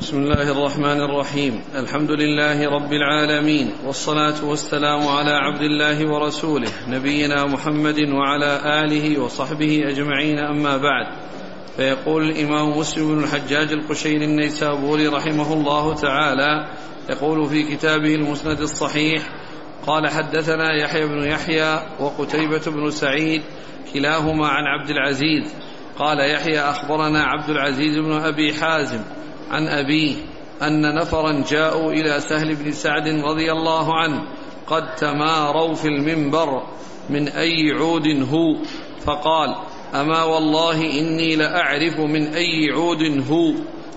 بسم الله الرحمن الرحيم. الحمد لله رب العالمين والصلاة والسلام على عبد الله ورسوله نبينا محمد وعلى آله وصحبه أجمعين أما بعد. فيقول الإمام مسلم بن الحجاج القشيري النيسابوري رحمه الله تعالى يقول في كتابه المسند الصحيح قال حدثنا يحيى بن يحيى وقتيبة بن سعيد كلاهما عن عبد العزيز. قال يحيى أخبرنا عبد العزيز بن أبي حازم عن أبيه أن نفرا جاءوا إلى سهل بن سعد رضي الله عنه قد تماروا في المنبر من أي عود هو؟ فقال أما والله إني لأعرف من أي عود هو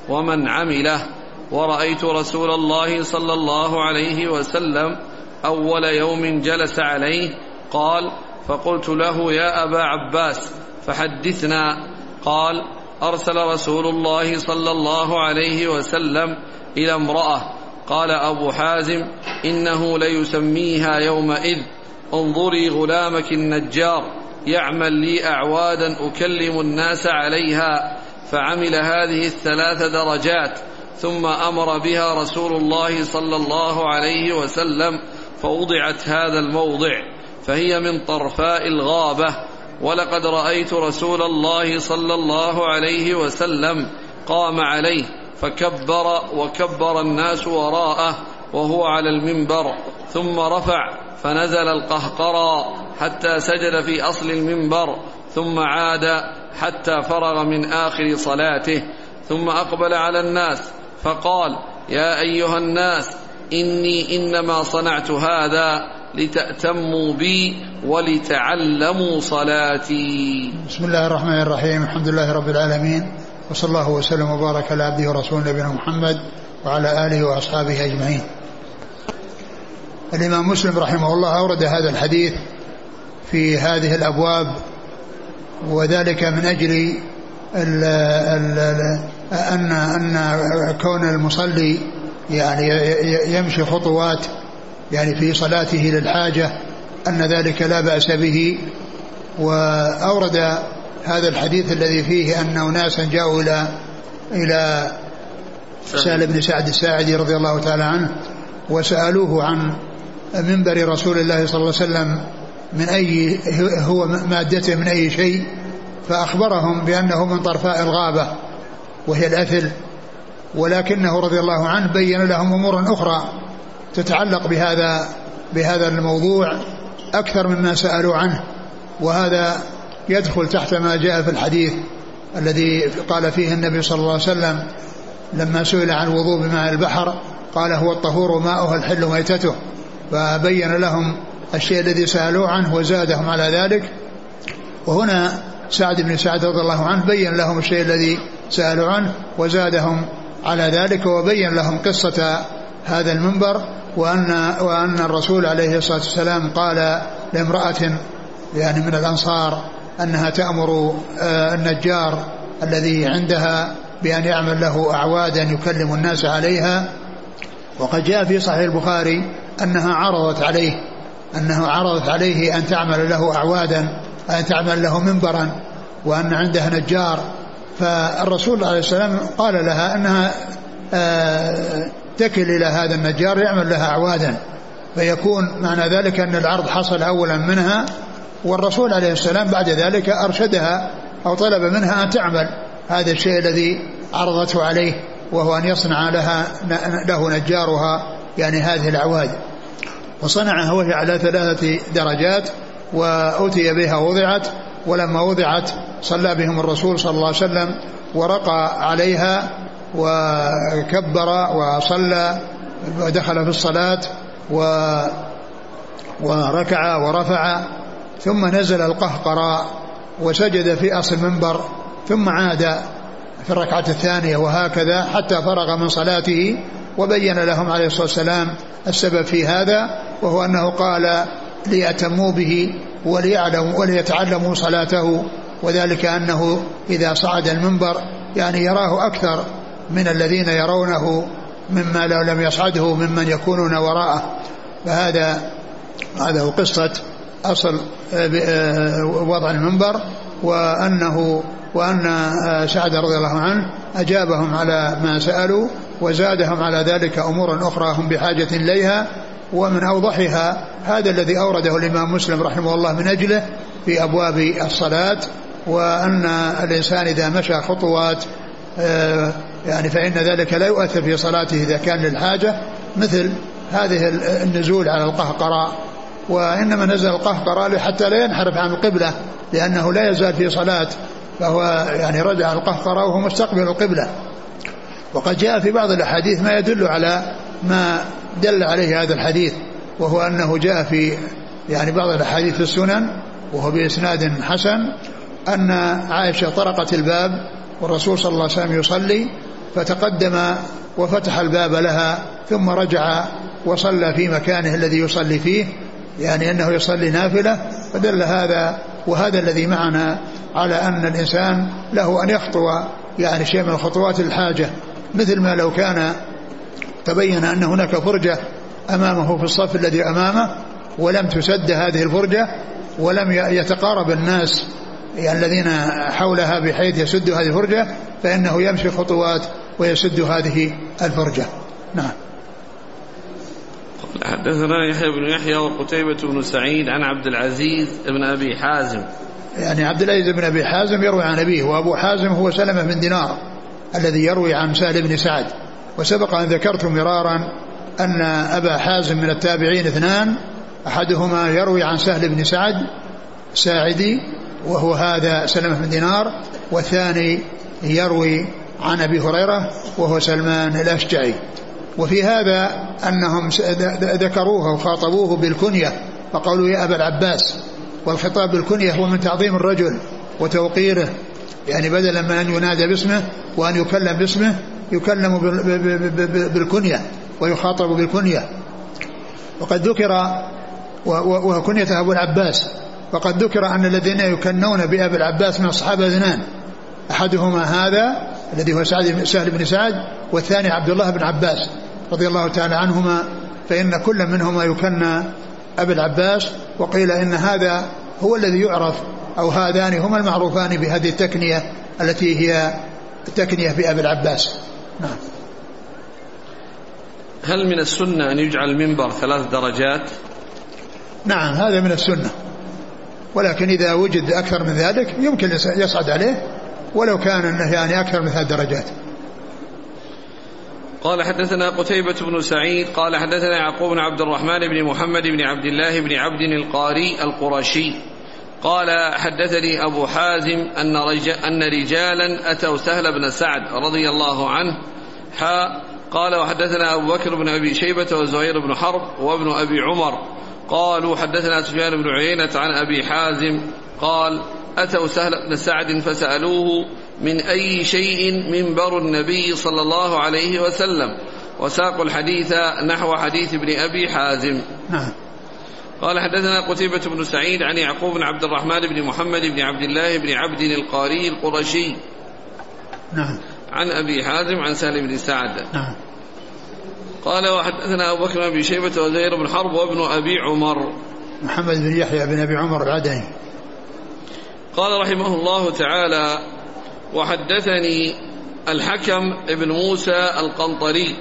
ومن عمله. ورأيت رسول الله صلى الله عليه وسلم أول يوم جلس عليه قال فقلت له يا أبا عباس فحدثنا. قال أرسل رسول الله صلى الله عليه وسلم إلى امرأة. قال أبو حازم إنه ليسميها يومئذ. انظري غلامك النجار يعمل لي أعوادا أكلم الناس عليها. فعمل هذه الثلاث درجات ثم أمر بها رسول الله صلى الله عليه وسلم فوضعت هذا الموضع. فهي من طرفاء الغابة. ولقد رأيت رسول الله صلى الله عليه وسلم قام عليه فكبر وكبر الناس وراءه وهو على المنبر ثم رفع فنزل القهقرى حتى سجد في أصل المنبر ثم عاد حتى فرغ من آخر صلاته ثم أقبل على الناس فقال يا أيها الناس إني إنما صنعت هذا لتأتموا بي ولتعلموا صلاتي. بسم الله الرحمن الرحيم. الحمد لله رب العالمين. وصلى الله وسلم وبارك على عبده ورسوله نبينا محمد وعلى آله وأصحابه أجمعين. الإمام مسلم رحمه الله أورد هذا الحديث في هذه الأبواب وذلك من أجل ال ال أن أن كون المصلي يعني يمشي خطوات يعني في صلاته للحاجة أن ذلك لا بأس به وأورد هذا الحديث الذي فيه أن أناسا جاءوا إلى إلى سهل بن سعد الساعدي رضي الله تعالى عنه وسألوه عن منبر رسول الله صلى الله عليه وسلم من أي هو مادته من أي شيء فأخبرهم بأنه من طرفاء الغابة وهي الأثل ولكنه رضي الله عنه بين لهم أمورا أخرى. تتعلق بهذا بهذا الموضوع أكثر مما سألوا عنه وهذا يدخل تحت ما جاء في الحديث الذي قال فيه النبي صلى الله عليه وسلم لما سئل عن الوضوء بماء البحر قال هو الطهور ماؤه الحل ميتته فبين لهم الشيء الذي سألوه عنه وزادهم على ذلك. وهنا سعد بن سعد رضي الله عنه بين لهم الشيء الذي سألوا عنه وزادهم على ذلك وبين لهم قصة هذا المنبر. وأن وأن الرسول عليه الصلاة والسلام قال لامرأة يعني من الأنصار أنها تأمر النجار الذي عندها بأن يعمل له أعوادا يكلم الناس عليها. وقد جاء في صحيح البخاري أنها عرضت عليه أنه عرضت عليه أن تعمل له أعوادا أن تعمل له منبرا وأن عندها نجار. فالرسول عليه السلام قال لها أنها تكل إلى هذا النجار يعمل لها أعوادا. فيكون معنى ذلك أن العرض حصل أولا منها والرسول عليه السلام بعد ذلك أرشدها أو طلب منها أن تعمل. هذا الشيء الذي عرضته عليه وهو أن يصنع لها له نجارها يعني هذه الأعواد. وصنعها وهي على ثلاثة درجات وأتي بها وضعت ولما وضعت صلى بهم الرسول صلى الله عليه وسلم ورقى عليها وكبر وصلى ودخل في الصلاة و وركع ورفع ثم نزل القهقرى وسجد في أصل المنبر ثم عاد في الركعة الثانية وهكذا حتى فرغ من صلاته وبين لهم عليه الصلاة والسلام السبب في هذا وهو أنه قال ليأتموا به وليعلموا وليتعلموا صلاته. وذلك أنه إذا صعد المنبر يعني يراه أكثر من الذين يرونه مما لو لم يصعده ممن يكونون وراءه. فهذا هذا هو قصة أصل وضع المنبر وأنه وأن سعد رضي الله عنه أجابهم على ما سألوا وزادهم على ذلك أمور أخرى هم بحاجة إليها ومن أوضحها هذا الذي أورده الإمام مسلم رحمه الله من أجله في أبواب الصلاة وأن الإنسان إذا مشى خطوات آه، يعني فإن ذلك لا يؤثر في صلاته إذا كان للحاجة مثل هذه النزول على القهقراء. وإنما نزل القهقراء حتى لا ينحرف عن القبلة لأنه لا يزال في صلاة فهو يعني رجع القهقراء وهو مستقبل القبلة. وقد جاء في بعض الأحاديث ما يدل على ما دل عليه هذا الحديث وهو أنه جاء في يعني بعض الأحاديث في السنن وهو بإسناد حسن أن عائشة طرقت الباب والرسول صلى الله عليه وسلم يصلي فتقدم وفتح الباب لها ثم رجع وصلى في مكانه الذي يصلي فيه يعني أنه يصلي نافلة فدل هذا وهذا الذي معنا على أن الإنسان له أن يخطو يعني شيء من خطوات الحاجة مثل ما لو كان تبين أن هناك فرجة أمامه في الصف الذي أمامه ولم تسد هذه الفرجة ولم يتقارب الناس يعني الذين حولها بحيث يسد هذه الفرجة فإنه يمشي خطوات ويسد هذه الفرجة. نعم. حدثنا يحيى بن يحيى وقتيبة بن سعيد عن عبد العزيز بن أبي حازم. يعني عبد العزيز بن أبي حازم يروي عن أبيه وأبو حازم هو سلمة بن دينار الذي يروي عن سهل بن سعد. وسبق أن ذكرت مرارا أن أبا حازم من التابعين اثنان أحدهما يروي عن سهل بن سعد ساعدي وهو هذا سلمة بن دينار والثاني يروي عن أبي هريرة وهو سلمان الأشجعي. وفي هذا أنهم ذكروه وخاطبوه بالكنية فقالوا يا أبا العباس والخطاب بالكنية هو من تعظيم الرجل وتوقيره يعني بدلا من أن ينادى باسمه وأن يكلم باسمه يكلم بالكنية ويخاطب بالكنية. وقد ذكر وكنية أبو العباس وقد ذكر أن الذين يكنون بأبي العباس من الصحابة اثنان أحدهما هذا الذي هو سعد سهل بن سعد والثاني عبد الله بن عباس رضي الله تعالى عنهما فإن كل منهما يكنى أبي العباس وقيل إن هذا هو الذي يعرف أو هذان هما المعروفان بهذه التكنية التي هي التكنية بأبي العباس. نعم. هل من السنة أن يجعل المنبر ثلاث درجات؟ نعم هذا من السنة. ولكن إذا وجد أكثر من ذلك يمكن يصعد عليه. ولو كان أنه يعني أكثر من ثلاث درجات. قال حدثنا قتيبة بن سعيد قال حدثنا يعقوب بن عبد الرحمن بن محمد بن عبد الله بن عبد القاري القرشي. قال حدثني أبو حازم أن, أن رجالا أتوا سهل بن سعد رضي الله عنه حا قال وحدثنا أبو بكر بن أبي شيبة وزهير بن حرب وابن أبي عمر. قالوا حدثنا سفيان بن عيينة عن أبي حازم قال أتوا سهل بن سعد فسألوه من أي شيء منبر النبي صلى الله عليه وسلم. وساقوا الحديث نحو حديث ابن أبي حازم. نعم. قال حدثنا قتيبة بن سعيد عن يعقوب بن عبد الرحمن بن محمد بن عبد الله بن عبد القاري القرشي. نعم. عن أبي حازم عن سهل بن سعد. نعم. قال وحدثنا أبو بكر بن شيبة وزهير بن حرب وابن أبي عمر. محمد بن يحيى بن أبي عمر العدني. قال رحمه الله تعالى وحدثني الحكم ابن موسى القنطري.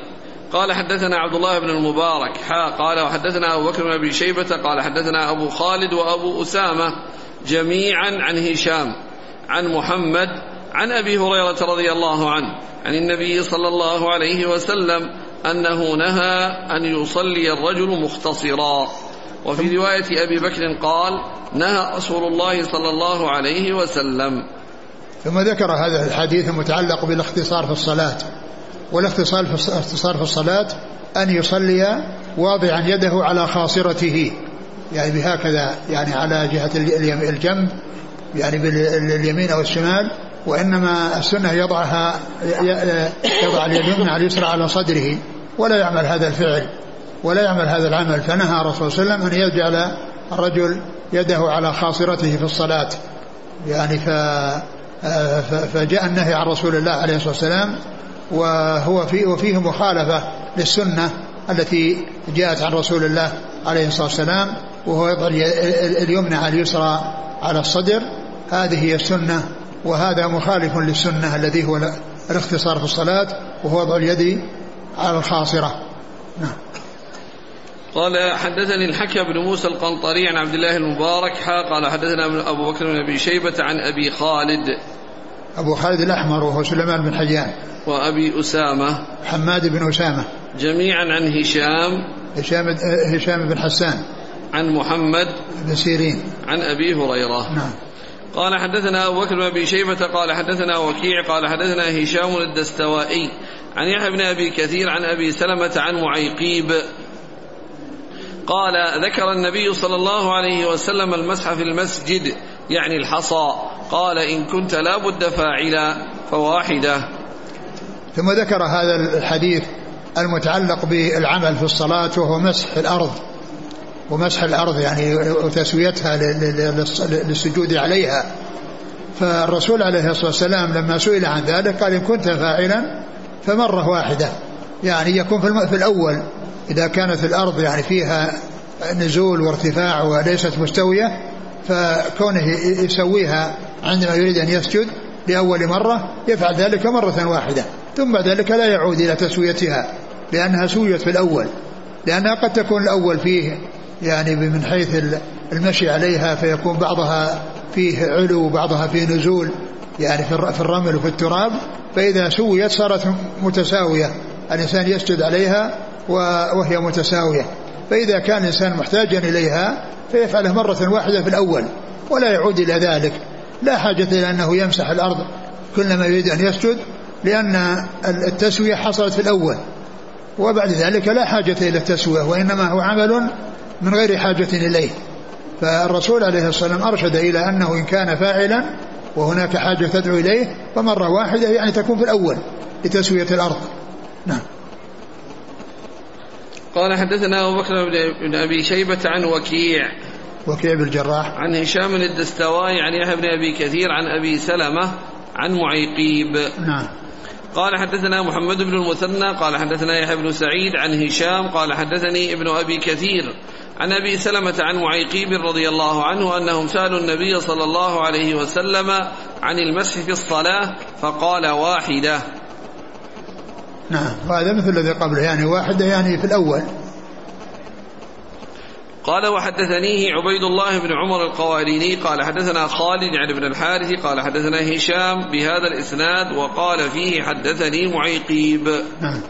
قال حدثنا عبد الله بن المبارك. حا قال وحدثنا أبو بكر بن أبي شيبة. قال حدثنا أبو خالد وأبو أسامة جميعا عن هشام عن محمد عن أبي هريرة رضي الله عنه عن النبي صلى الله عليه وسلم أنه نهى أن يصلي الرجل مختصرا. وفي رواية أبي بكر قال نهى رسول الله صلى الله عليه وسلم. ثم ذكر هذا الحديث المتعلق بالاختصار في الصلاة. والاختصار في الاختصار في الصلاة أن يصلي واضعا يده على خاصرته. يعني بهكذا يعني على جهة الجنب يعني باليمين أو الشمال. وإنما السنة يضعها يضع اليد اليمنى على اليسرى على صدره. ولا يعمل هذا الفعل. ولا يعمل هذا العمل. فنهى الرسول صلى الله عليه وسلم أن يجعل الرجل يده على خاصرته في الصلاة. يعني ف فجاء النهي عن رسول الله عليه الصلاة والسلام وهو فيه وفيه مخالفة للسنة التي جاءت عن رسول الله عليه الصلاة والسلام وهو يضع اليمنى على اليسرى على الصدر. هذه هي السنة وهذا مخالف للسنة الذي هو الاختصار في الصلاة وهو وضع اليد على الخاصرة. نعم. قال حدثني الحكى بن موسى القنطري عن عبد الله المبارك حا قال حدثنا أبو بكر بن أبي شيبة عن أبي خالد. أبو خالد الأحمر وهو سليمان بن حيان وأبي أسامة. حماد بن أسامة. جميعا عن هشام. هشام هشام بن حسان. عن محمد. بن سيرين. عن أبي هريرة. نعم. قال حدثنا أبو بكر بن أبي شيبة قال حدثنا وكيع قال حدثنا هشام الدستوائي. عن يحيى بن أبي كثير عن أبي سلمة عن معيقيب. قال ذكر النبي صلى الله عليه وسلم المسح في المسجد يعني الحصى. قال إن كنت لا بد فاعلا فواحدة. ثم ذكر هذا الحديث المتعلق بالعمل في الصلاة وهو مسح الأرض. ومسح الأرض يعني وتسويتها للسجود عليها. فالرسول عليه الصلاة والسلام لما سئل عن ذلك قال إن كنت فاعلا فمرة واحدة. يعني يكون في الأول. إذا كانت الأرض يعني فيها نزول وارتفاع وليست مستوية فكونه يسويها عندما يريد أن يسجد لأول مرة يفعل ذلك مرة واحدة ثم بعد ذلك لا يعود إلى تسويتها لأنها سويت في الأول لأنها قد تكون الأول فيه يعني من حيث المشي عليها فيكون بعضها فيه علو وبعضها فيه نزول يعني في الرمل وفي التراب فإذا سويت صارت متساوية الإنسان يسجد عليها وهي متساوية. فإذا كان الإنسان محتاجا إليها فيفعلها مرة واحدة في الأول ولا يعود إلى ذلك. لا حاجة إلى أنه يمسح الأرض كلما يريد أن يسجد لأن التسوية حصلت في الأول. وبعد ذلك لا حاجة إلى التسوية وإنما هو عمل من غير حاجة إليه. فالرسول عليه الصلاة والسلام أرشد إلى أنه إن كان فاعلا وهناك حاجة تدعو إليه فمرة واحدة يعني تكون في الأول لتسوية الأرض. نعم. قال حدثنا أبو بكر بن أبي شيبة عن وكيع. وكيع بن الجراح. عن هشام الدستواي عن يحيى بن أبي كثير عن أبي سلمة عن معيقيب. نعم. قال حدثنا محمد بن المثنى قال حدثنا يحيى بن سعيد عن هشام قال حدثني ابن أبي كثير عن أبي سلمة عن معيقيب رضي الله عنه أنهم سألوا النبي صلى الله عليه وسلم عن المسح في الصلاة فقال واحدة. نعم. وهذا مثل الذي قبله يعني واحدة يعني في الأول. قال وحدثنيه عبيد الله بن عمر القواريني قال حدثنا خالد عن ابن الحارث قال حدثنا هشام بهذا الإسناد وقال فيه حدثني معيقيب. نعم.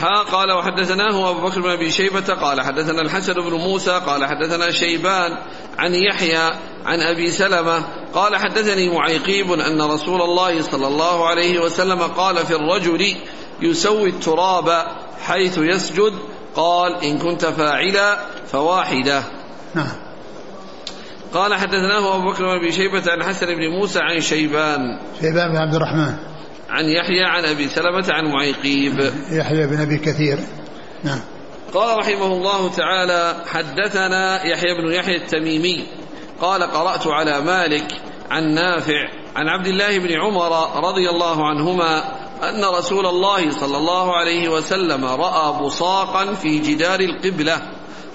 حا قال وحدثناه أبو بكر بن أبي شيبة قال حدثنا الحسن بن موسى قال حدثنا شيبان عن يحيى عن أبي سلمة قال حدثني معيقيب أن رسول الله صلى الله عليه وسلم قال في الرجل يسوي التراب حيث يسجد قال إن كنت فاعلا فواحدة. نعم. قال حدثناه أبو بكر بن شيبة عن حسن بن موسى عن شيبان. شيبان بن عبد الرحمن. عن يحيى عن أبي سلمة عن معيقيب. يحيى بن أبي كثير. نعم. قال رحمه الله تعالى حدثنا يحيى بن يحيى التميمي قال قرأت على مالك عن نافع عن عبد الله بن عمر رضي الله عنهما أن رسول الله صلى الله عليه وسلم رأى بصاقا في جدار القبلة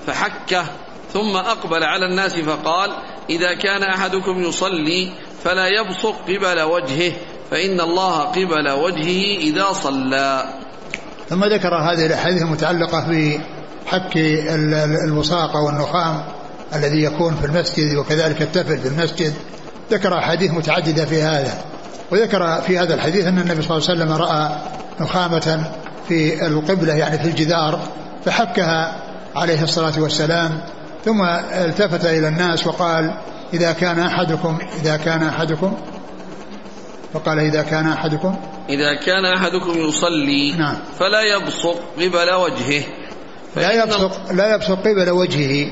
فحكه ثم أقبل على الناس فقال إذا كان أحدكم يصلي فلا يبصق قبل وجهه فإن الله قبل وجهه إذا صلى. ثم ذكر هذه الأحاديث المتعلقة بحك الوساقة والنخام الذي يكون في المسجد وكذلك التفل في المسجد ذكر أحاديث متعددة في هذا. وذكر في هذا الحديث أن النبي صلى الله عليه وسلم رأى نخامة في القبلة يعني في الجدار فحكها عليه الصلاة والسلام ثم التفت إلى الناس وقال إذا كان أحدكم إذا كان أحدكم فقال إذا كان أحدكم إذا كان أحدكم يصلي نعم. فلا يبصق قبل وجهه. لا يبصق لا يبصق قبل وجهه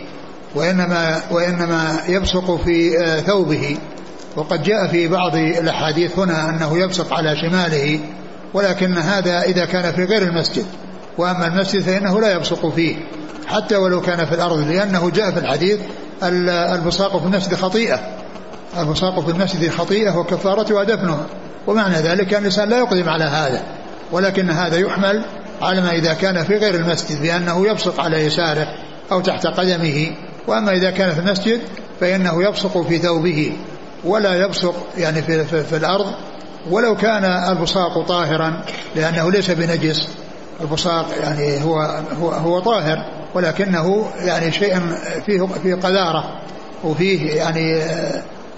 وإنما وإنما يبصق في آه، ثوبه. وقد جاء في بعض الأحاديث هنا أنه يبصق على شماله ولكن هذا إذا كان في غير المسجد. وأما المسجد فإنه لا يبصق فيه حتى ولو كان في الأرض لأنه جاء في الحديث البصاق في المسجد خطيئة. البصاق في المسجد خطيئة وكفارتها دفنها ومعنى ذلك أن الإنسان لا يقدم على هذا ولكن هذا يحمل على ما إذا كان في غير المسجد بأنه يبصق على يساره أو تحت قدمه. وأما إذا كان في المسجد فإنه يبصق في ثوبه ولا يبصق يعني في, في, في الأرض. ولو كان البصاق طاهرا لأنه ليس بنجس البصاق يعني هو هو هو طاهر ولكنه يعني شيء فيه فيه قذارة وفيه يعني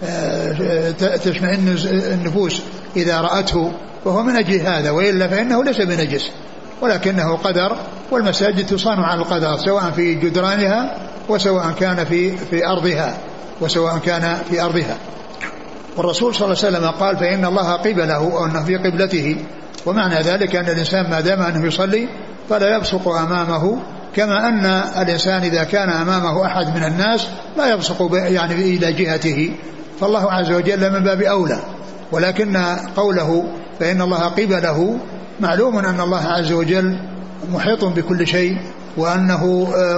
آه، تشمئن النفوس. إذا رأته وهو من أجل هذا وإلا فإنه ليس بنجس ولكنه قدر والمساجد تصان على القدر سواء في جدرانها وسواء كان في في أرضها وسواء كان في أرضها. والرسول صلى الله عليه وسلم قال فإن الله قبله أو أنه في قبلته. ومعنى ذلك أن الإنسان ما دام أنه يصلي فلا يبصق أمامه كما أن الإنسان إذا كان أمامه أحد من الناس لا يبصق يعني إلى جهته. فالله عز وجل من باب أولى. ولكن قوله فإن الله قبله معلوم أن الله عز وجل محيط بكل شيء وأنه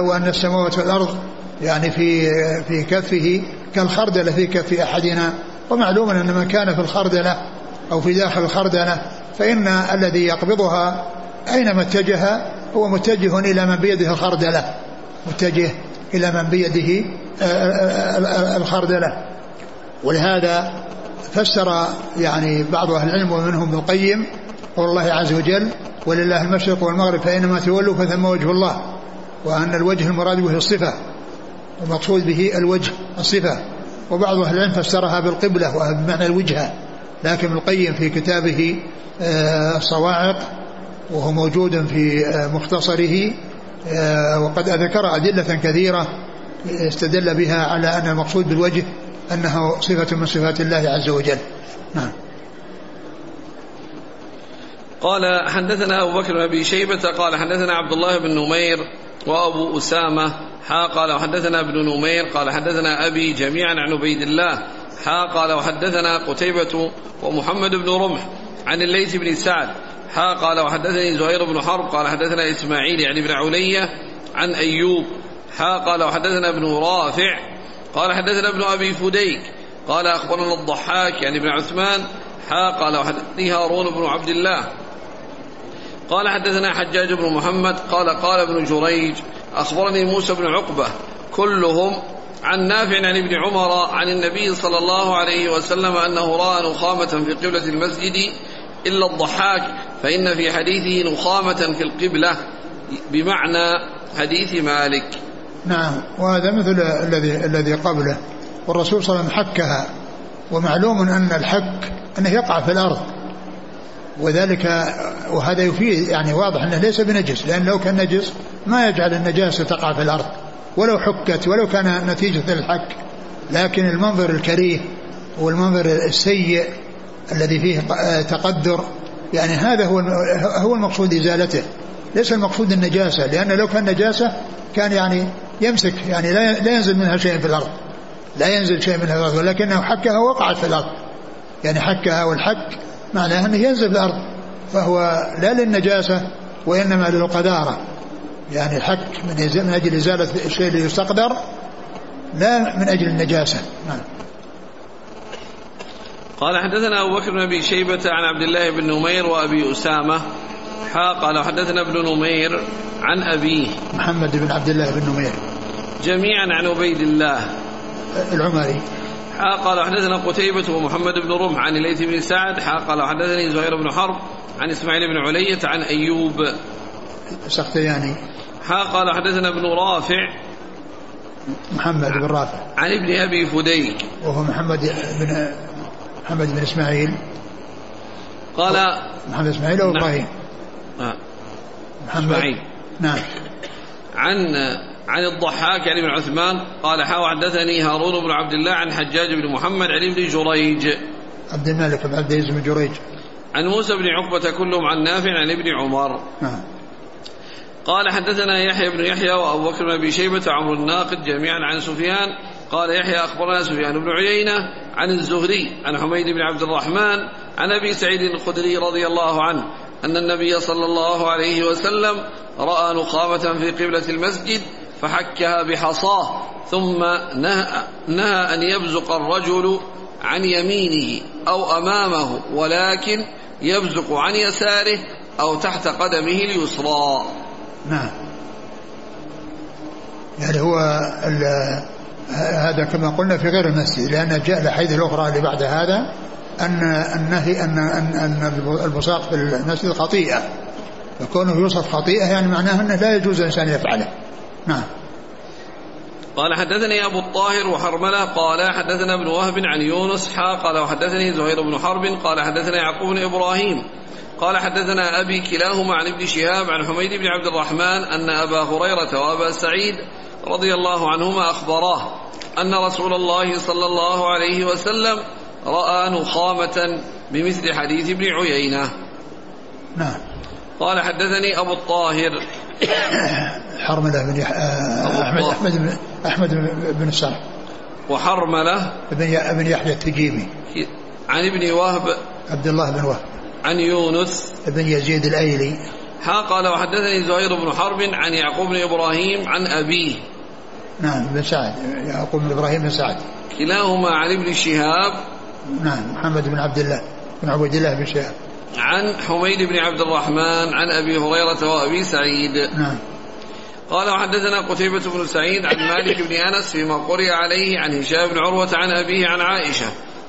وأن السماوات والأرض يعني في في كفه كالخردلة في كف أحدنا. ومعلوم أن من كان في الخردلة أو في داخل الخردلة فإن الذي يقبضها أينما اتجه هو متجه إلى من بيده الخردلة متجه إلى من بيده آه، آه، آه، الخردلة. ولهذا فسر يعني بعض أهل العلم ومنهم ابن القيم قول الله عز وجل ولله المشرق والمغرب فإنما تولوا فثم وجه الله وأن الوجه المراد به الصفة المقصود به الوجه الصفة. وبعض أهل العلم فسرها بالقبلة بمعنى الوجهة لكن ابن القيم في كتابه الصواعق وهو موجود في آه، مختصره آه، وقد ذكر أدلة كثيرة استدل بها على أن المقصود بالوجه أنه صفة من صفات الله عز وجل. نعم. قال حدثنا أبو بكر بن أبي شيبة قال حدثنا عبد الله بن نمير وأبو أسامة حا قال وحدثنا ابن نمير قال حدثنا أبي جميعا عن عبيد الله حا قال وحدثنا قتيبة ومحمد بن رمح عن الليث بن سعد حا قال وحدثني زهير بن حرب قال حدثنا إسماعيل يعني ابن علية عن أيوب حا قال وحدثنا ابن رافع قال حدثنا ابن أبي فديك قال أخبرنا الضحاك يعني ابن عثمان حا قال وحدثني هارون بن عبد الله. قال حدثنا حجاج بن محمد قال قال ابن جريج أخبرني موسى بن عقبة كلهم عن نافع عن ابن عمر عن النبي صلى الله عليه وسلم أنه رأى نخامة في قبلة المسجد إلا الضحاك فإن في حديثه نخامة في القبلة بمعنى حديث مالك. نعم وهذا مثل الذي الذي قبله. والرسول صلى الله عليه وسلم حكها ومعلوم أن الحك أنه يقع في الأرض. وذلك وهذا يفيد يعني واضح أنه ليس بنجس لأن لو كان نجس ما يجعل النجاسة تقع في الأرض. ولو حكت ولو كان نتيجة الحك. لكن المنظر الكريه والمنظر السيء الذي فيه تقدر يعني هذا هو هو المقصود إزالته. ليس المقصود النجاسة لأن لو كان نجاسة كان يعني يمسك يعني لا ينزل منها شيء في الأرض. لا ينزل شيء منها في الأرض ولكنه حكها وقعت في الأرض. يعني حكها والحك معناه أنه ينزل في الأرض فهو لا للنجاسة وإنما للقدارة. يعني الحك من أجل إزالة الشيء اللي يستقدر لا من أجل النجاسة. نعم. قال حدثنا أبو بكر بن أبي شيبة عن عبد الله بن نمير وأبي أسامة حا قال حدثنا ابن نمير عن أبيه. محمد بن عبد الله بن نمير. جميعا عن عبيد الله. العمري. حا قال حدثنا قتيبة ومحمد بن رمح عن الليث بن سعد. حا قال حدثني زهير بن حرب عن إسماعيل بن علية عن أيوب. سختياني حا قال حدثنا ابن رافع محمد بن رافع. عن ابن أبي فديك وهو محمد بن محمد بن إسماعيل. قال محمد إسماعيل أو نعم. إبراهيم؟ نعم. محمد؟ إسماعيل. نعم. عن عن الضحاك يعني بن عثمان قال حاو حدثني هارون بن عبد الله عن حجاج بن محمد عن ابن جريج. عبد الملك بن عبد العزيز بن جريج. عن موسى بن عقبة كلهم عن نافع عن ابن عمر. نعم. قال حدثنا يحيى بن يحيى وأبو بكر بن أبي شيبة وعمرو الناقد جميعا عن سفيان. قال يحيى أخبرنا سفيان بن عيينة عن الزهري عن حميد بن عبد الرحمن عن أبي سعيد الخدري رضي الله عنه أن النبي صلى الله عليه وسلم رأى نخامه في قبلة المسجد فحكها بحصاه ثم نهى, نهى أن يبزق الرجل عن يمينه أو أمامه ولكن يبزق عن يساره أو تحت قدمه اليسرى. نعم. يعني هو هذا كما قلنا في غير المسجد لأن جاء الأحاديث الأخرى اللي بعد هذا أن النهي أن أن أن البصاق في المسجد خطيئة. فكونه يوصف خطيئة يعني معناه أنه لا يجوز الإنسان يفعله. نعم. قال حدثني أبو الطاهر وحرملة قال حدثنا ابن وهب عن يونس حا قال وحدثني زهير بن حرب قال حدثنا يعقوب بن إبراهيم قال حدثنا أبي كلاهما عن ابن شهاب عن حميد بن عبد الرحمن أن أبا هريرة وأبا سعيد رضي الله عنهما أخبراه أن رسول الله صلى الله عليه وسلم رأى نخامة بمثل حديث ابن عيينة. نعم. قال حدثني أبو الطاهر. حرملة بن يح... أحمد أحمد بن أحمد بن السرح وحرملة. بن بن يحيى التجيبي عن ابن وهب. عبد الله بن وهب. عن يونس. بن يزيد الأيلي. ها قال وحدثني زهير بن حرب عن يعقوب بن إبراهيم عن أبيه. نعم بن سعد. يعقوب بن إبراهيم بن سعد. كلاهما عن ابن شهاب. نعم محمد بن عبد الله بن عبد الله بن شهاب. عن حميد بن عبد الرحمن عن أبي هريرة وأبي سعيد. نعم. قال وحدثنا قتيبة بن سعيد عن مالك بن أنس فيما قرئ عليه عن هشام بن عروة عن أبيه عن عائشة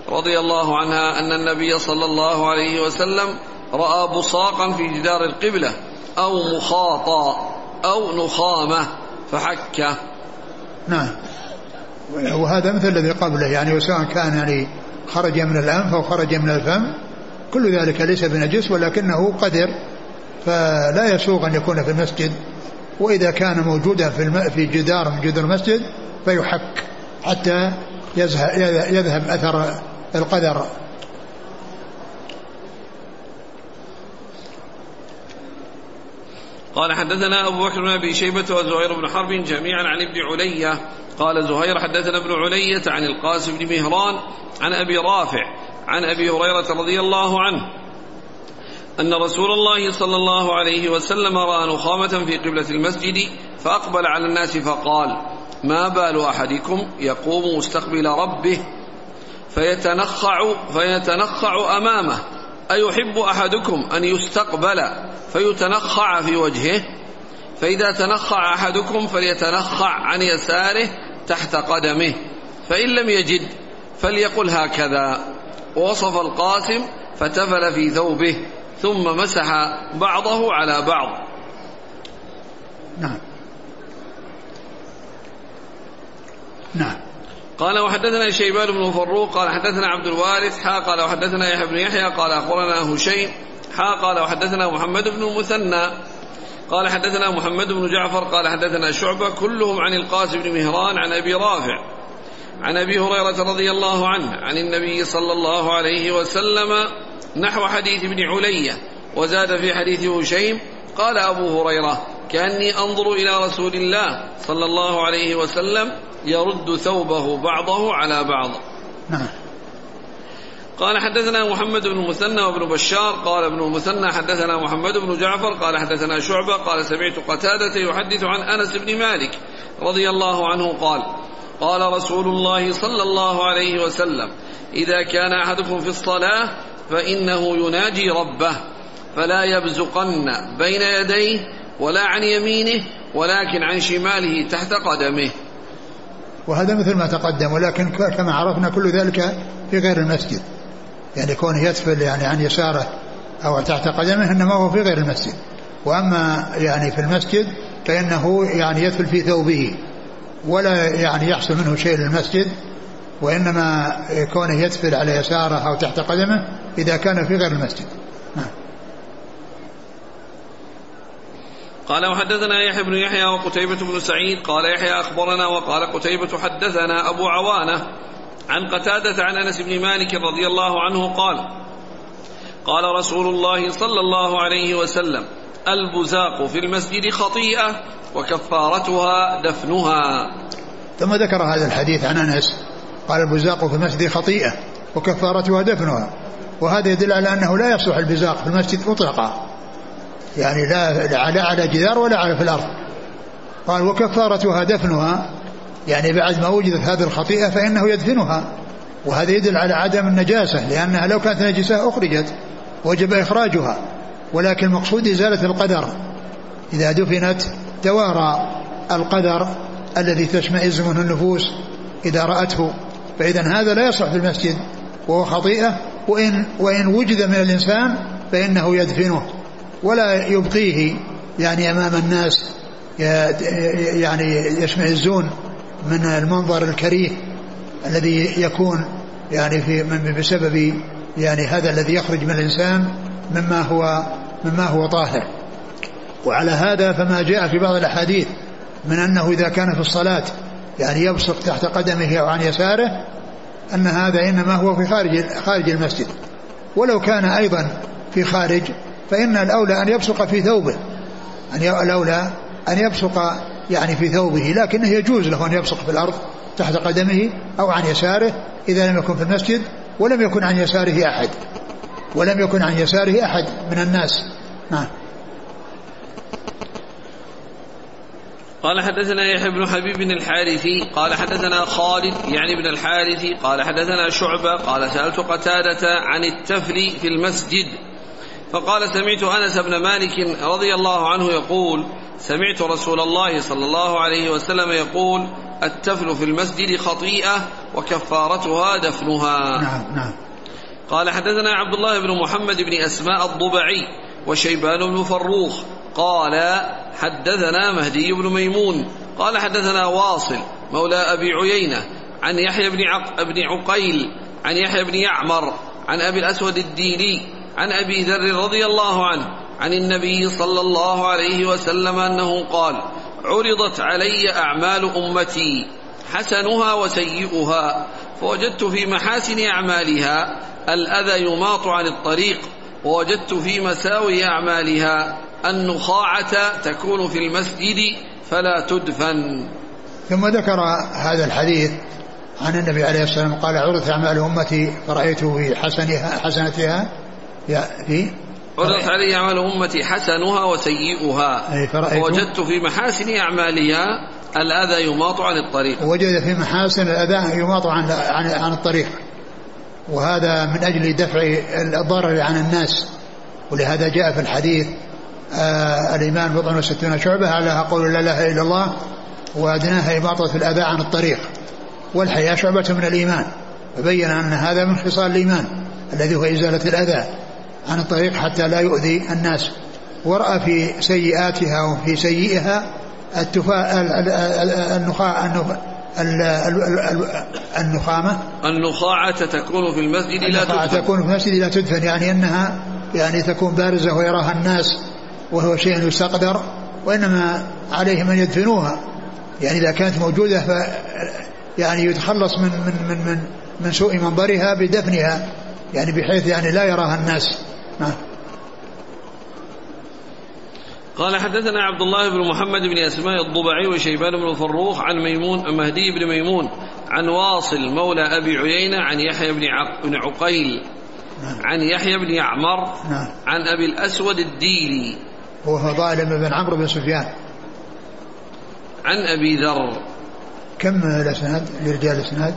رضي الله عنها أن النبي صلى الله عليه وسلم رأى بصاقا في جدار القبلة أو مخاطا أو نخامة فحكه نعم. وهذا مثل الذي قبله يعني وسواء كان يعني خرج من الأنف أو خرج من الفم كل ذلك ليس بنجس ولكنه قدر فلا يسوغ أن يكون في المسجد وإذا كان موجودا في. في جدار من جدار المسجد فيحك حتى يذهب أثر القدر قال حدثنا أبو بكر بن أبي شيبة وزهير بن حرب جميعا عن ابن علية قال زهير حدثنا ابن علية عن القاسم بن مهران عن أبي رافع عن أبي هريرة رضي الله عنه أن رسول الله صلى الله عليه وسلم رأى نخامة في قبلة المسجد فأقبل على الناس فقال ما بال أحدكم يقوم مستقبل ربه فيتنخع فيتنخع أمامه. أيحب أحدكم أن يستقبل فيتنخع في وجهه؟ فإذا تنخع أحدكم فليتنخع عن يساره تحت قدمه. فإن لم يجد فليقل هكذا. ووصف القاسم فتفل في ثوبه ثم مسح بعضه على بعض. نعم. نعم. قال وحدثنا شيبان بن فروق قال حدثنا عبد الوارث حا قال وحدثنا يحيى بن يحيى قال أخبرنا هشيم حا قال وحدثنا محمد بن المثنى قال حدثنا محمد بن جعفر قال حدثنا شعبة كلهم عن القاسم بن مهران عن أبي رافع. عن أبي هريرة رضي الله عنه عن النبي صلى الله عليه وسلم نحو حديث ابن علية وزاد في حديث هشيم قال أبو هريرة كأني أنظر إلى رسول الله صلى الله عليه وسلم يرد ثوبه بعضه على بعض. نعم. قال حدثنا محمد بن المثنى وابن بشار قال ابن المثنى حدثنا محمد بن جعفر قال حدثنا شعبة قال سمعت قتادة يحدث عن أنس بن مالك رضي الله عنه قال قال رسول الله صلى الله عليه وسلم إذا كان أحدكم في الصلاة فإنه يناجي ربه فلا يبزقن بين يديه ولا عن يمينه ولكن عن شماله تحت قدمه. وهذا مثل ما تقدم ولكن كما عرفنا كل ذلك في غير المسجد. يعني كونه يدفل يعني عن يساره أو تحت قدمه إنما هو في غير المسجد. وأما يعني في المسجد فإنه يعني يدفل في ثوبه. ولا يعني يحصل منه شيء للمسجد وإنما كونه يدفل على يساره أو تحت قدمه إذا كان في غير المسجد. نعم. قال وحدثنا يحيى بن يحيى وقتيبة بن سعيد. قال يحيى أخبرنا وقال قتيبة حدثنا أبو عوانة عن قتادة عن أنس بن مالك رضي الله عنه قال قال رسول الله صلى الله عليه وسلم البزاق في المسجد خطيئة وكفارتها دفنها. ثم ذكر هذا الحديث عن أنس. قال البزاق في المسجد خطيئة وكفارتها دفنها. وهذا يدل على أنه لا يصلح البزاق في المسجد مطلقا. يعني لا لا على جدار ولا على في الأرض. قال وكفارتها دفنها. يعني بعد ما وجدت هذه الخطيئة فإنه يدفنها. وهذا يدل على عدم النجاسة لأنها لو كانت نجسة أخرجت وجب إخراجها. ولكن المقصود إزالة القدر. إذا دفنت توارى القدر الذي تشمئز منه النفوس إذا رأته. فإذا هذا لا يصلح في المسجد وهو خطيئة. وإن, وإن وجد من الإنسان فإنه يدفنه. ولا يبقيه يعني أمام الناس يعني يشمئزون من المنظر الكريه الذي يكون يعني في من بسبب يعني هذا الذي يخرج من الإنسان مما هو مما هو طاهر. وعلى هذا فما جاء في بعض الأحاديث من أنه إذا كان في الصلاة يعني يبصق تحت قدمه أو عن يساره أن هذا إنما هو في خارج خارج المسجد. ولو كان أيضا في خارج فإن الأولى أن يبصق في ثوبه أن الأولى أن يبصق يعني في ثوبه لكنه يجوز له أن يبصق في الأرض تحت قدمه أو عن يساره إذا لم يكن في المسجد ولم يكن عن يساره أحد. ولم يكن عن يساره أحد من الناس. نعم. قال حدثنا يحيى بن حبيب بن الحارثي قال حدثنا خالد يعني بن الحارثي قال حدثنا شعبة قال سألت قتادة عن التفل في المسجد فقال سمعت أنس بن مالك رضي الله عنه يقول سمعت رسول الله صلى الله عليه وسلم يقول التفل في المسجد خطيئة وكفارتها دفنها. نعم نعم. قال حدثنا عبد الله بن محمد بن أسماء الضبعي وشيبان بن فروخ قال حدثنا مهدي بن ميمون قال حدثنا واصل مولى أبي عيينة عن يحيى بن, عق بن عقيل عن يحيى بن يعمر عن أبي الأسود الديني عن أبي ذر رضي الله عنه عن النبي صلى الله عليه وسلم أنه قال عرضت علي أعمال أمتي حسنها وسيئها فوجدت في محاسن أعمالها الأذى يماط عن الطريق ووجدت في مساوي أعمالها النخاعة تكون في المسجد فلا تدفن. ثم ذكر هذا الحديث عن النبي عليه الصلاة والسلام قال عرضت أعمال أمتي فرأيت في حسنها حسنتها. في عرضت علي أعمال أمتي حسنها وسيئها. ووجدت في محاسن أعمالها الأذى يماط عن الطريق. وجد في محاسن الأذى يماط عن عن, عن الطريق. وهذا من أجل دفع الضرر عن الناس. ولهذا جاء في الحديث آه الإيمان بضع وستون شعبة أعلاها قول لا إله إلا الله وأدناها إماطة الأذى عن الطريق. والحياة شعبة من الإيمان. فبين أن هذا من خصال الإيمان الذي هو إزالة الأذى عن الطريق حتى لا يؤذي الناس. ورأى في سيئاتها وفي سيئها التفا النخاع النخامة. النخاعة تكون في المسجد لا تدفن. تكون في المسجد لا تدفن يعني أنها يعني تكون بارزة ويراها الناس وهو شيء يستقدر وإنما عليهم أن يدفنوها يعني إذا كانت موجودة ف يعني يتخلص من من من من, من سوء منظرها بدفنها يعني بحيث يعني لا يراها الناس نعم قال حدثنا عبد الله بن محمد بن أسماء الضبعي وشيبان بن فروخ عن ميمون مهدي بن ميمون عن واصل مولى أبي عيينة عن يحيى بن عقيل نعم. عن يحيى بن يعمر نعم. عن أبي الأسود الديلي هو ظالم بن عمرو بن سفيان. عن أبي ذر. كم الأسناد؟ لرجال الأسناد؟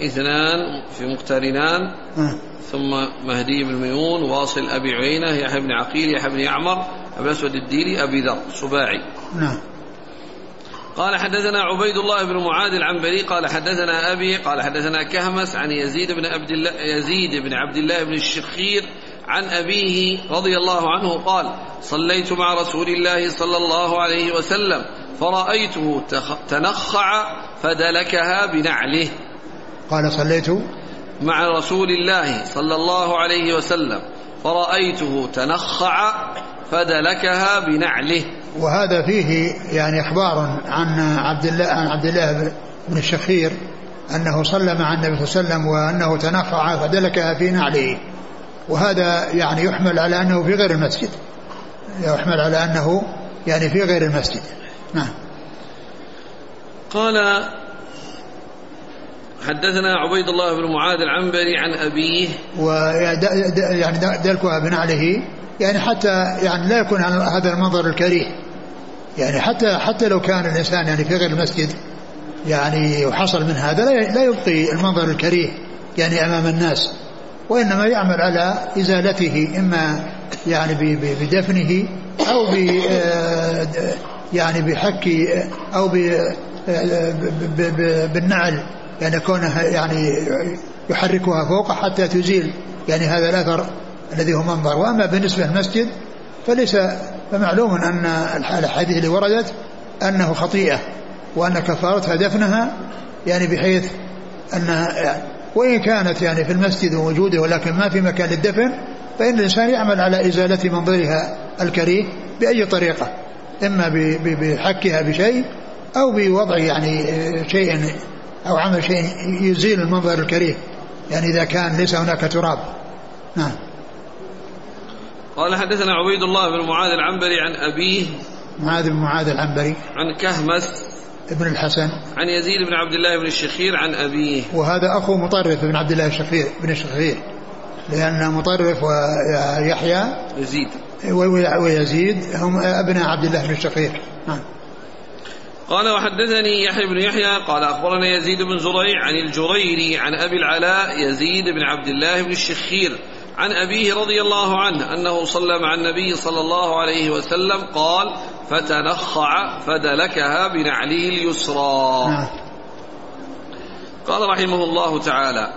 اثنان في مقترنان. أه. ثم مهدي بن ميمون واصل أبي عيينة يحيى بن عقيل يحيى بن يعمر أبي أسود الديلي أبي ذر سباعي نعم. قال حدثنا عبيد الله بن معاذ العنبري قال حدثنا أبي قال حدثنا كهمس عن يزيد بن عبد الله يزيد بن عبد الله بن الشخير عن أبيه رضي الله عنه قال صليت مع رسول الله صلى الله عليه وسلم فرأيته تنخع فدلكها بنعله. قال صليت مع رسول الله صلى الله عليه وسلم فرأيته تنخع فدلكها بنعله. وهذا فيه يعني إخبار عن عبد الله عن عبد الله بن الشخير أنه صلى مع النبي صلى الله عليه وسلم وأنه تنخع فدلكها في نعله. وهذا يعني يحمل على أنه في غير المسجد. يحمل على أنه يعني في غير المسجد. نعم. قال حدثنا عبيد الله بن معاذ العنبري عن أبيه. ويعني دلكها بنعله يعني حتى يعني لا يكون هذا المنظر الكريه. يعني حتى حتى لو كان الإنسان يعني في غير المسجد يعني وحصل من هذا لا يبقي المنظر الكريه يعني أمام الناس. وإنما يعمل على إزالته إما يعني بدفنه أو ب آه، يعني بحك أو بالنعل يعني كونه يعني يحركها فوق حتى تزيل يعني هذا الأثر الذي هو منظر. وأما بالنسبة للمسجد فليس فمعلوم أن الحديث اللي وردت أنه خطيئة وأن كفارتها دفنها يعني بحيث أنها وإن كانت يعني في المسجد ووجوده ولكن ما في مكان للدفن فإن الإنسان يعمل على إزالة منظرها الكريه بأي طريقة إما بحكها بشيء أو بوضع يعني شيء أو عمل شيء يزيل المنظر الكريه يعني إذا كان ليس هناك تراب. نعم. قال حدثنا عبيد الله بن معاذ العنبري عن أبيه معاذ بن معاذ العنبري. عن كهمس ابن الحسن. عن يزيد بن عبد الله بن الشخير عن أبيه. وهذا أخو مطرف بن عبد الله الشخير بن الشخير. لأن مطرف ويحيى يزيد. ويزيد هم أبناء عبد الله بن الشخير. نعم. قال وحدثني يحيى بن يحيى قال أخبرنا يزيد بن زريع عن الجريري عن أبي العلاء يزيد بن عبد الله بن الشخير عن أبيه رضي الله عنه أنه صلى مع النبي صلى الله عليه وسلم قال فتنخع فدلكها بنعله اليسرى. نعم. قال رحمه الله تعالى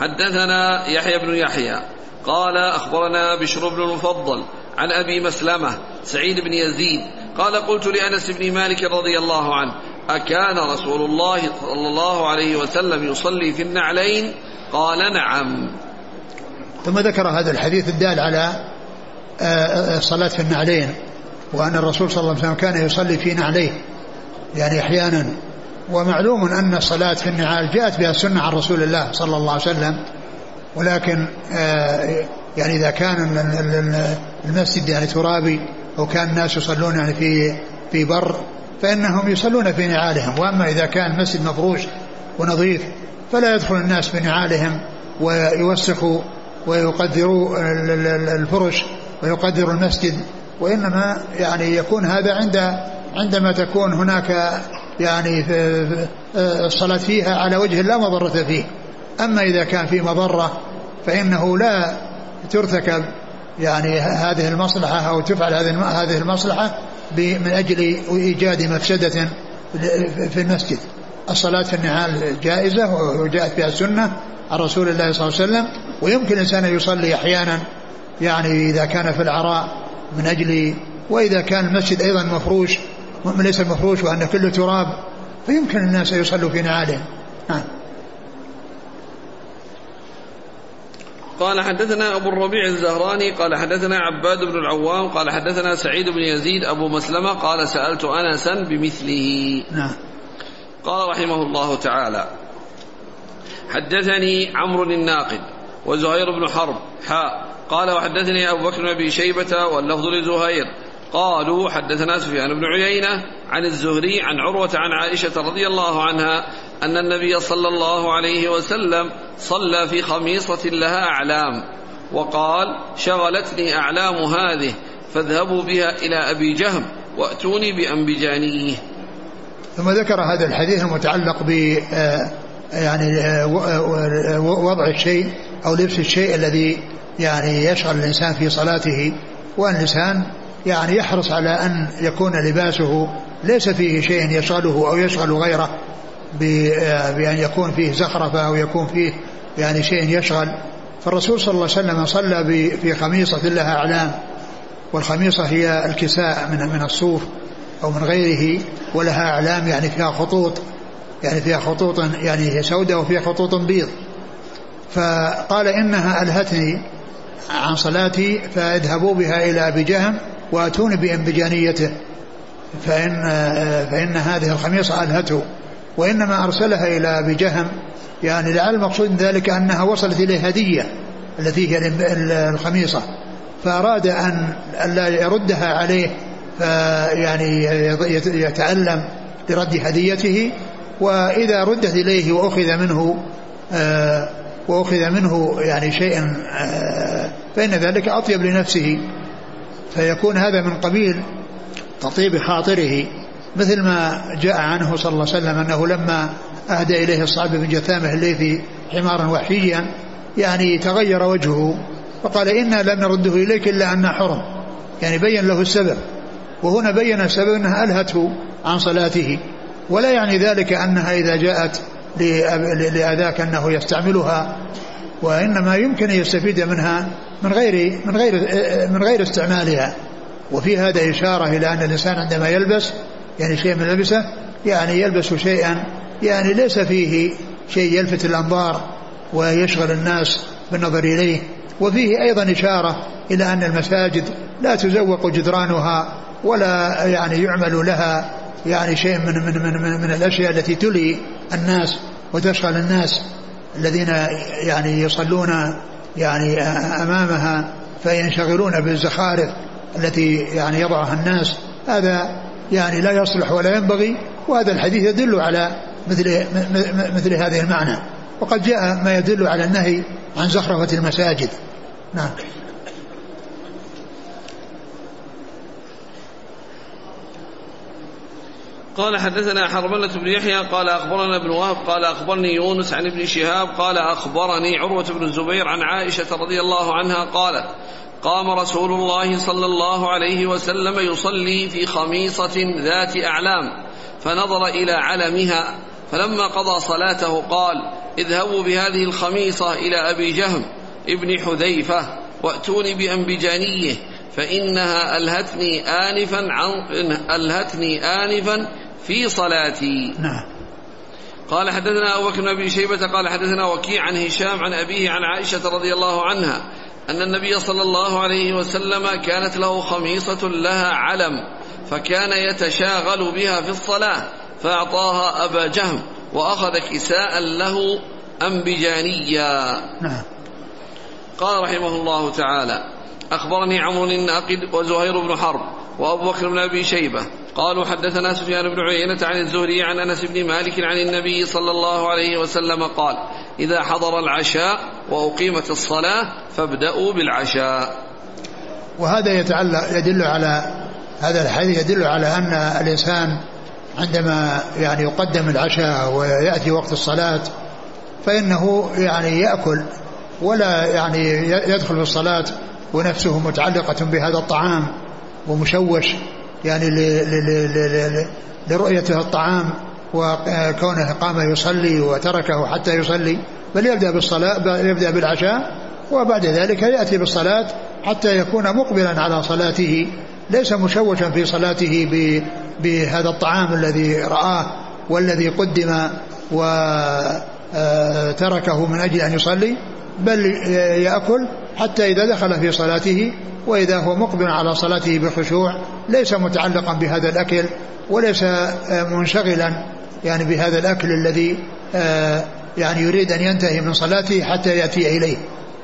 حدثنا يحيى بن يحيى قال أخبرنا بشر بن المفضل عن أبي مسلمة سعيد بن يزيد قال قلت لأنس بن مالك رضي الله عنه أكان رسول الله صلى الله عليه وسلم يصلي في النعلين؟ قال نعم. ثم ذكر هذا الحديث الدال على الصلاة آه، في النعلين. وأن الرسول صلى الله عليه وسلم كان يصلي في نعليه. يعني أحيانا. ومعلوم أن الصلاة في النعال جاءت بها السنة عن رسول الله صلى الله عليه وسلم. ولكن آه، يعني إذا كان المسجد يعني ترابي أو كان الناس يصلون يعني في في بر فإنهم يصلون في نعالهم. وأما إذا كان المسجد مفروش ونظيف فلا يدخل الناس بنعالهم ويوسخوا ويقدروا الفرش ويقدروا المسجد. وإنما يعني يكون هذا عند عندما تكون هناك يعني الصلاة فيها على وجه لا مضرة فيه. أما إذا كان في مضرة فإنه لا ترتكب يعني هذه المصلحة أو تفعل هذه المصلحة من أجل إيجاد مفسدة في المسجد. الصلاة في النعال جائزة وجاءت بها السنة عن رسول الله صلى الله عليه وسلم ويمكن الإنسان أن يصلي أحيانا يعني إذا كان في العراء من أجل وإذا كان المسجد أيضا مفروش ليس مفروش وأن كله تراب فيمكن الناس أن يصلوا في نعالهم نعم قال حدثنا أبو الربيع الزهراني قال حدثنا عباد بن العوام قال حدثنا سعيد بن يزيد أبو مسلمة قال سألت أنسا بمثله. نعم قال رحمه الله تعالى حدثني عمرو الناقد وزهير بن حرب حاء قال وحدثني أبو بكر بن أبي شيبة واللفظ لزهير. قالوا حدثنا سفيان بن عيينة عن الزهري عن عروة عن عائشة رضي الله عنها أن النبي صلى الله عليه وسلم صلى في خميصة لها أعلام وقال شغلتني أعلام هذه فاذهبوا بها إلى أبي جهم وأتوني بأنبجانيه. ثم ذكر هذا الحديث المتعلق ب آه، يعني آه، آه، وضع الشيء أو لبس الشيء الذي يعني يشغل الإنسان في صلاته والإنسان يعني يحرص على أن يكون لباسه ليس فيه شيء يشغله أو يشغل غيره بأن يكون فيه زخرفة أو يكون فيه يعني شيء يشغل. فالرسول صلى الله عليه وسلم صلى في خميصة لها أعلام والخميصة هي الكساء من من الصوف أو من غيره ولها أعلام يعني فيها خطوط يعني فيها خطوط يعني هي سوداء وفيها خطوط بيض. فقال إنها ألهتني عن صلاتي فاذهبوا بها إلى أبي جهم وأتوني بانبجانيته فإن, فإن هذه الخميصة ألهته وإنما أرسلها إلى أبي جهم يعني لعل المقصود من ذلك أنها وصلت إليه هدية التي هي الخميصة فأراد أن لا يردها عليه فيعني يتألم لرد هديته وإذا ردت إليه وأخذ منه آه، وأخذ منه يعني شيء آه، فإن ذلك أطيب لنفسه. فيكون هذا من قبيل تطيب خاطره مثل ما جاء عنه صلى الله عليه وسلم أنه لما أهدى إليه الصعب بن جثامة الليثي حمارا وحشيا يعني تغير وجهه فقال إنا لن نرده إليك إلا أن حرم. يعني بين له السبب. وهنا بين السبب أنها ألهته عن صلاته. ولا يعني ذلك أنها إذا جاءت لأذاك أنه يستعملها وإنما يمكن أن يستفيد منها من غير من غير من غير استعمالها. وفي هذا إشارة إلى أن الإنسان عندما يلبس يعني شيء من لبسه يعني يلبس شيئا يعني ليس فيه شيء يلفت الأنظار ويشغل الناس بالنظر إليه. وفيه أيضا إشارة إلى أن المساجد لا تزوق جدرانها ولا يعني يعمل لها يعني شيء من من من من, من الأشياء التي تلي الناس وتشغل الناس الذين يعني يصلون يعني أمامها فينشغلون بالزخارف التي يعني يضعها الناس. هذا يعني لا يصلح ولا ينبغي وهذا الحديث يدل على مثل مثل هذه المعنى. وقد جاء ما يدل على النهي عن زخرفة المساجد. نعم. قال حدثنا حرملة بن يحيى قال أخبرنا ابن وهب قال أخبرني يونس عن ابن شهاب قال أخبرني عروة بن الزبير عن عائشة رضي الله عنها قالت قام رسول الله صلى الله عليه وسلم يصلي في خميصة ذات أعلام فنظر إلى علمها فلما قضى صلاته قال اذهبوا بهذه الخميصة إلى أبي جهم ابن حذيفة وأتوني بأنبجانية فإنها ألهتني آنفا عن ألهتني آنفا في صلاتي. نعم. قال حدثنا أبو بكر بن أبي شيبة قال حدثنا وكيع عن هشام عن أبيه عن عائشة رضي الله عنها أن النبي صلى الله عليه وسلم كانت له خميصة لها علم فكان يتشاغل بها في الصلاة فأعطاها أبا جهم وأخذ كساء له أنبجانيا. نعم. قال رحمه الله تعالى أخبرني عمرو الناقد وزهير بن حرب وأبو بكر بن أبي شيبة قالوا حدثنا سفيان بن عيينة عن الزهري عن أنس بن مالك عن النبي صلى الله عليه وسلم قال إذا حضر العشاء وأقيمت الصلاة فابدأوا بالعشاء. وهذا يتعلق يدل على هذا الحديث يدل على أن الإنسان عندما يعني يقدم العشاء ويأتي وقت الصلاة فإنه يعني يأكل ولا يعني يدخل في الصلاة ونفسه متعلقة بهذا الطعام ومشوش. يعني لرؤيته الطعام وكونه قام يصلي وتركه حتى يصلي بل يبدأ بالصلاة بل يبدأ بالعشاء وبعد ذلك يأتي بالصلاة حتى يكون مقبلا على صلاته ليس مشوشا في صلاته بهذا الطعام الذي رآه والذي قدم وتركه من أجل أن يصلي بل يأكل حتى إذا دخل في صلاته وإذا هو مقبل على صلاته بخشوع ليس متعلقا بهذا الأكل وليس منشغلا يعني بهذا الأكل الذي يعني يريد أن ينتهي من صلاته حتى يأتي إليه.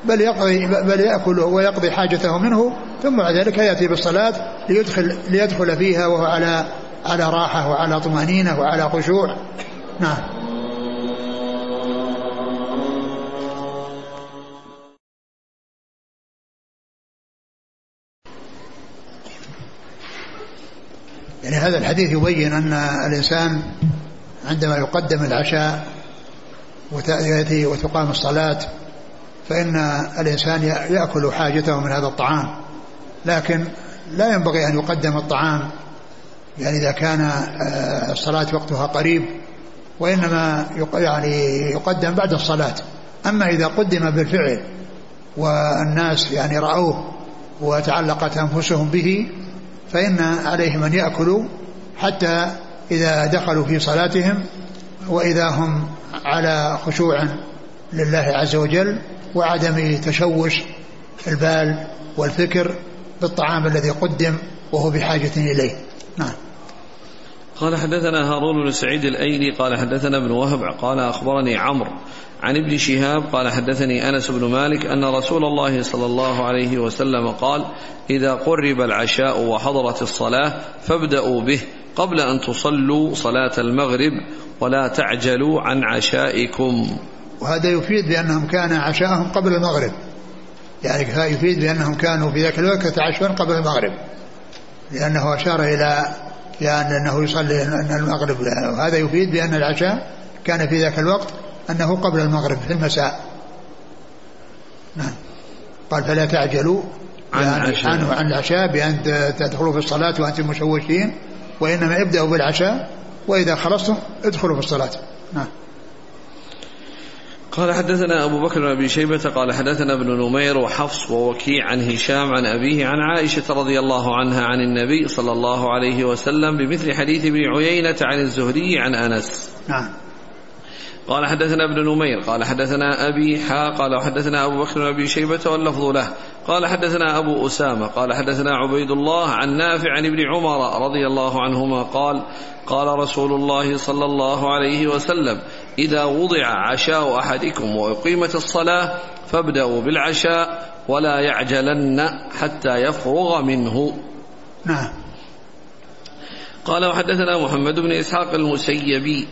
بل يقضي بل يأكل ويقضي حاجته منه ثم بعد ذلك يأتي بالصلاة ليدخل ليدخل فيها وهو على على راحة وعلى طمأنينة وعلى خشوع. نعم. يعني هذا الحديث يبين أن الإنسان عندما يقدم العشاء وتأتي وتقام الصلاة فإن الإنسان يأكل حاجته من هذا الطعام. لكن لا ينبغي أن يقدم الطعام يعني إذا كان آه، الصلاة وقتها قريب وإنما يعني يقدم بعد الصلاة. أما إذا قدم بالفعل والناس يعني رأوه وتعلقت أنفسهم به فإن عليهم أن يأكلوا حتى إذا دخلوا في صلاتهم وإذا هم على خشوع لله عز وجل وعدم تشوش البال والفكر بالطعام الذي قدم وهو بحاجة إليه. نعم. قال حدثنا هارون بن سعيد الأيلي قال حدثنا ابن وهب قال أخبرني عمرو عن ابن شهاب قال حدثني أنس بن مالك أن رسول الله صلى الله عليه وسلم قال إذا قرب العشاء وحضرت الصلاة فابدأوا به قبل أن تصلوا صلاة المغرب ولا تعجلوا عن عشائكم. وهذا يفيد بأنهم كان عشاءهم قبل المغرب. يعني يفيد بأنهم كانوا في ذاك الوقت يتعشون قبل المغرب. لأنه أشار إلى يعني أنه يصلي المغرب وهذا يفيد بأن العشاء كان في ذاك الوقت أنه قبل المغرب في المساء. نعم. قال فلا تعجلوا عن العشاء. عن, عن العشاء بأن تدخلوا في الصلاة وأنتم مشوشين وإنما ابدأوا بالعشاء وإذا خلصتم ادخلوا في الصلاة. نعم. قال حدثنا أبو بكر بن أبي شيبة قال حدثنا ابن نمير وحفص ووكيع عن هشام عن أبيه عن عائشة رضي الله عنها عن النبي صلى الله عليه وسلم بمثل حديث ابن عيينة عن الزهري عن أنس. نعم. قال حدثنا ابن نمير قال حدثنا أبي حا قال حدثنا أبو بكر بن أبي شيبة واللفظ له. قال حدثنا أبو أسامة قال حدثنا عبيد الله عن نافع عن ابن عمر رضي الله عنهما قال قال رسول الله صلى الله عليه وسلم إذا وضع عشاء أحدكم وأقيمت الصلاة فابدأوا بالعشاء ولا يعجلن حتى يفرغ منه. نعم. قال وحدثنا محمد بن إسحاق المسيبي.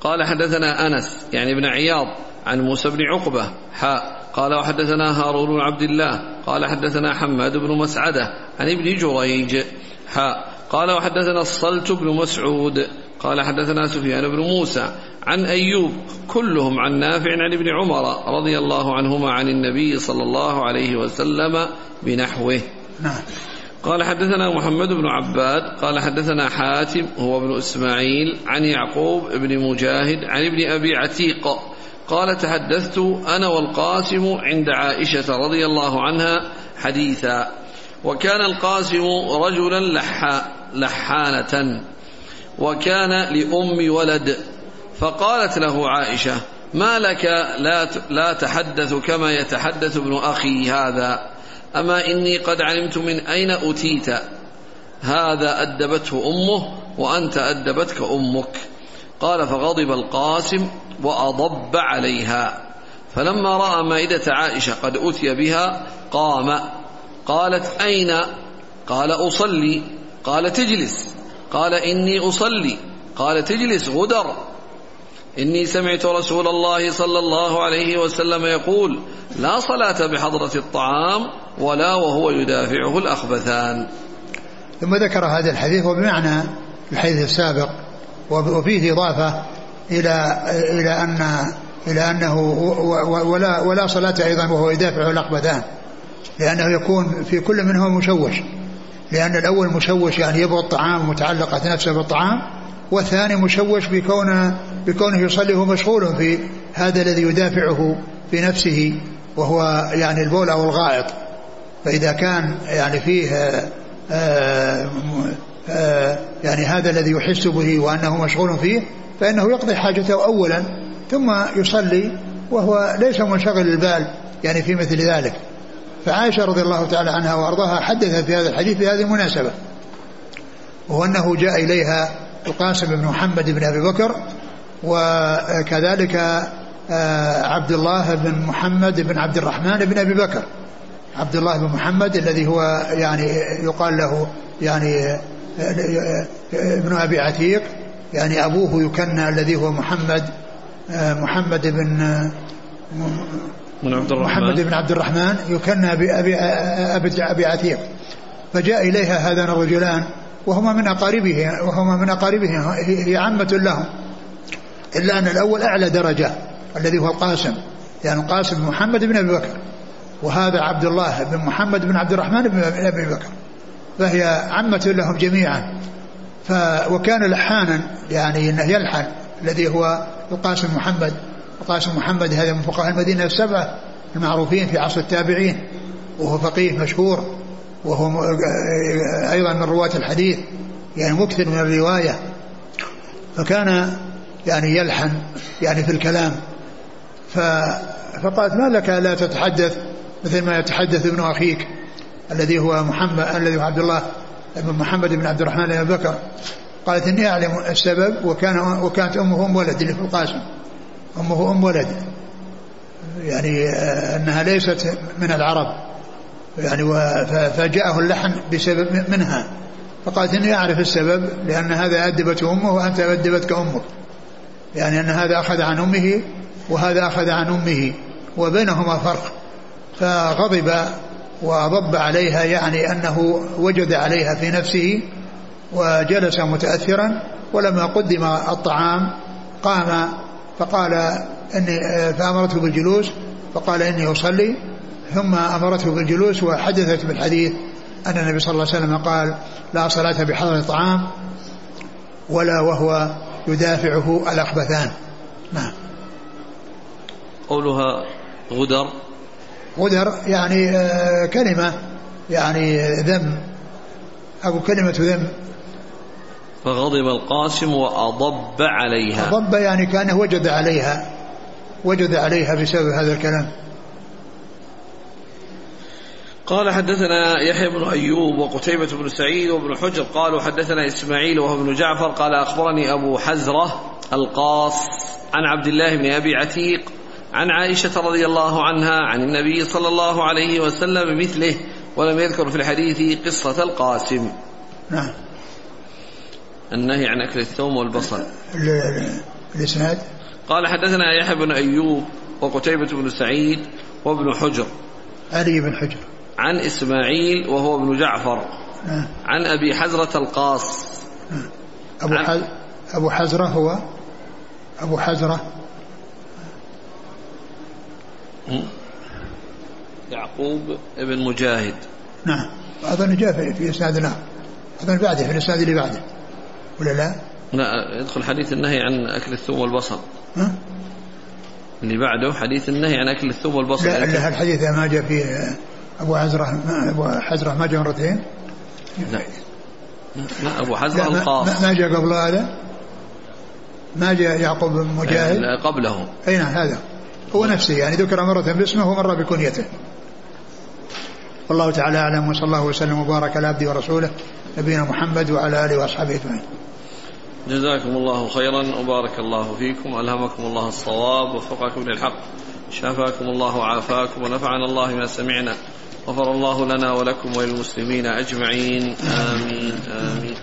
قال حدثنا أنس يعني ابن عياض عن موسى بن عقبة. حاء قال وحدثنا هارون بن عبد الله. قال حدثنا حماد بن مسعدة عن ابن جريج. حاء قال وحدثنا الصلت بن مسعود. قال حدثنا سفيان بن موسى عن أيوب كلهم عن نافع عن ابن عمر رضي الله عنهما عن النبي صلى الله عليه وسلم بنحوه. نعم. قال حدثنا محمد بن عباد قال حدثنا حاتم هو ابن إسماعيل عن يعقوب بن مجاهد عن ابن أبي عتيق. قال تحدثت أنا والقاسم عند عائشة رضي الله عنها حديثا. وكان القاسم رجلا لحا لحانة. وكان لأم ولد. فقالت له عائشة ما لك لا لا تحدث كما يتحدث ابن أخي هذا أما إني قد علمت من أين أتيت هذا أدبته أمه وأنت أدبتك أمك. قال فغضب القاسم وأضب عليها. فلما رأى مائدة عائشة قد أتي بها قام قالت أين؟ قال أصلي. قال تجلس. قال إني أصلي. قال تجلس غدر. إني سمعت رسول الله صلى الله عليه وسلم يقول لا صلاة بحضرة الطعام ولا وهو يدافعه الأخبثان. ثم ذكر هذا الحديث وبمعنى الحديث السابق وفيه إضافة إلى إلى أن إلى أنه ولا ولا صلاة أيضا وهو يدافع الأخبثان لأنه يكون في كل منهما مشوش لأن الأول مشوش يعني يبغى الطعام متعلقة نفسه بالطعام والثاني مشوش بكونه بكونه يصلي وهو مشغول في هذا الذي يدافعه في نفسه وهو يعني البول أو الغائط. فإذا كان يعني فيه آآ آه، آآ آه، يعني هذا الذي يحس به وأنه مشغول فيه فإنه يقضي حاجته أولا ثم يصلي وهو ليس منشغل البال يعني في مثل ذلك. فعائشة رضي الله تعالى عنها وأرضاها حدثت في هذا الحديث في هذه المناسبة. وهو أنه جاء إليها القاسم بن محمد بن أبي بكر وكذلك آه، عبد الله بن محمد بن عبد الرحمن بن أبي بكر. عبد الله بن محمد الذي هو يعني يقال له يعني ابن أبي عتيق يعني أبوه يكنى الذي هو محمد محمد بن من عبد الرحمن. محمد بن عبد الرحمن يكنى بأبي أبي, أبي عتيق. فجاء إليها هذان الرجلان وهما من أقاربه وهما من أقاربه هي عمة لهم. إلا أن الأول أعلى درجة الذي هو القاسم. يعني القاسم محمد بن أبي بكر وهذا عبد الله بن محمد بن عبد الرحمن بن أبي بكر. فهي عمة لهم جميعا. ف وكان لحانا يعني إنه يلحن الذي هو القاسم محمد. القاسم محمد هذا من فقهاء المدينة السبعة المعروفين في عصر التابعين وهو فقيه مشهور. وهو أيضا من رواة الحديث يعني مكثر من الرواية. فكان يعني يلحن يعني في الكلام. فقالت ما لك لا تتحدث؟ مثل ما يتحدث ابن أخيك الذي هو محمد الذي هو عبد الله بن محمد بن عبد الرحمن بن بكر. قالت إني أعلم السبب وكان وكانت أمه أم ولد اللي في القاسم. أمه أم ولد. يعني آه، أنها ليست من العرب. يعني فجاءه اللحن بسبب منها. فقالت إني أعرف السبب لأن هذا أدبت أمه وأنت أدبتك أمك. يعني أن هذا أخذ عن أمه وهذا أخذ عن أمه وبينهما فرق. فغضب وضب عليها يعني أنه وجد عليها في نفسه وجلس متأثرا ولما قدم الطعام قام فقال إني فأمرته بالجلوس فقال إني أصلي. ثم أمرته بالجلوس وحدثت بالحديث أن النبي صلى الله عليه وسلم قال لا صلاة بحضر الطعام ولا وهو يدافعه الأخبثان. نعم. قولها غدر. غدر يعني آه، كلمة يعني ذم. أو كلمة ذم. فغضب القاسم وأضب عليها. أضب يعني كان وجد عليها وجد عليها بسبب هذا الكلام. قال حدثنا يحيى بن أيوب وقتيبة بن سعيد وابن حجر قالوا حدثنا إسماعيل وهو ابن جعفر قال أخبرني أبو حزرة القاص عن عبد الله بن أبي عتيق عن عائشة رضي الله عنها عن النبي صلى الله عليه وسلم مثله ولم يذكر في الحديث قصة القاسم. نعم. النهي عن أكل الثوم والبصل. الإسناد؟ قال حدثنا يحيى بن أيوب وقتيبة بن سعيد وابن حجر. علي بن حجر. عن إسماعيل وهو ابن جعفر. نعم عن أبي حزرة القاص. أبو عن- حز... أبو حزرة هو؟ أبو حزرة. يعقوب ابن مجاهد. نعم. أظن جاء في, في إسناد آخر أظن بعده في الإسناد اللي بعده. ولا لا؟ لا يدخل حديث النهي عن أكل الثوم والبصل. ها؟ اللي بعده حديث النهي عن أكل الثوم والبصل. لا لا الحديث ما جاء فيه أبو حزرة ما أبو حزرة ما جاء مرتين؟ لا. لا أبو حزرة القاص ما- ما جاء قبل هذا؟ ما جاء يعقوب بن مجاهد؟ لا، قبله. أي نعم هذا. هو نفسه يعني ذكر مرة باسمه ومرة بكنيته. والله تعالى أعلم وصلى الله وسلم وبارك على عبده ورسوله نبينا محمد وعلى آله وأصحابه أجمعين. جزاكم الله خيرا وبارك الله فيكم ألهمكم الله الصواب وفقكم للحق شافاكم الله وعافاكم ونفعنا الله ما سمعنا. غفر الله لنا ولكم وللمسلمين أجمعين. آمين. آمين.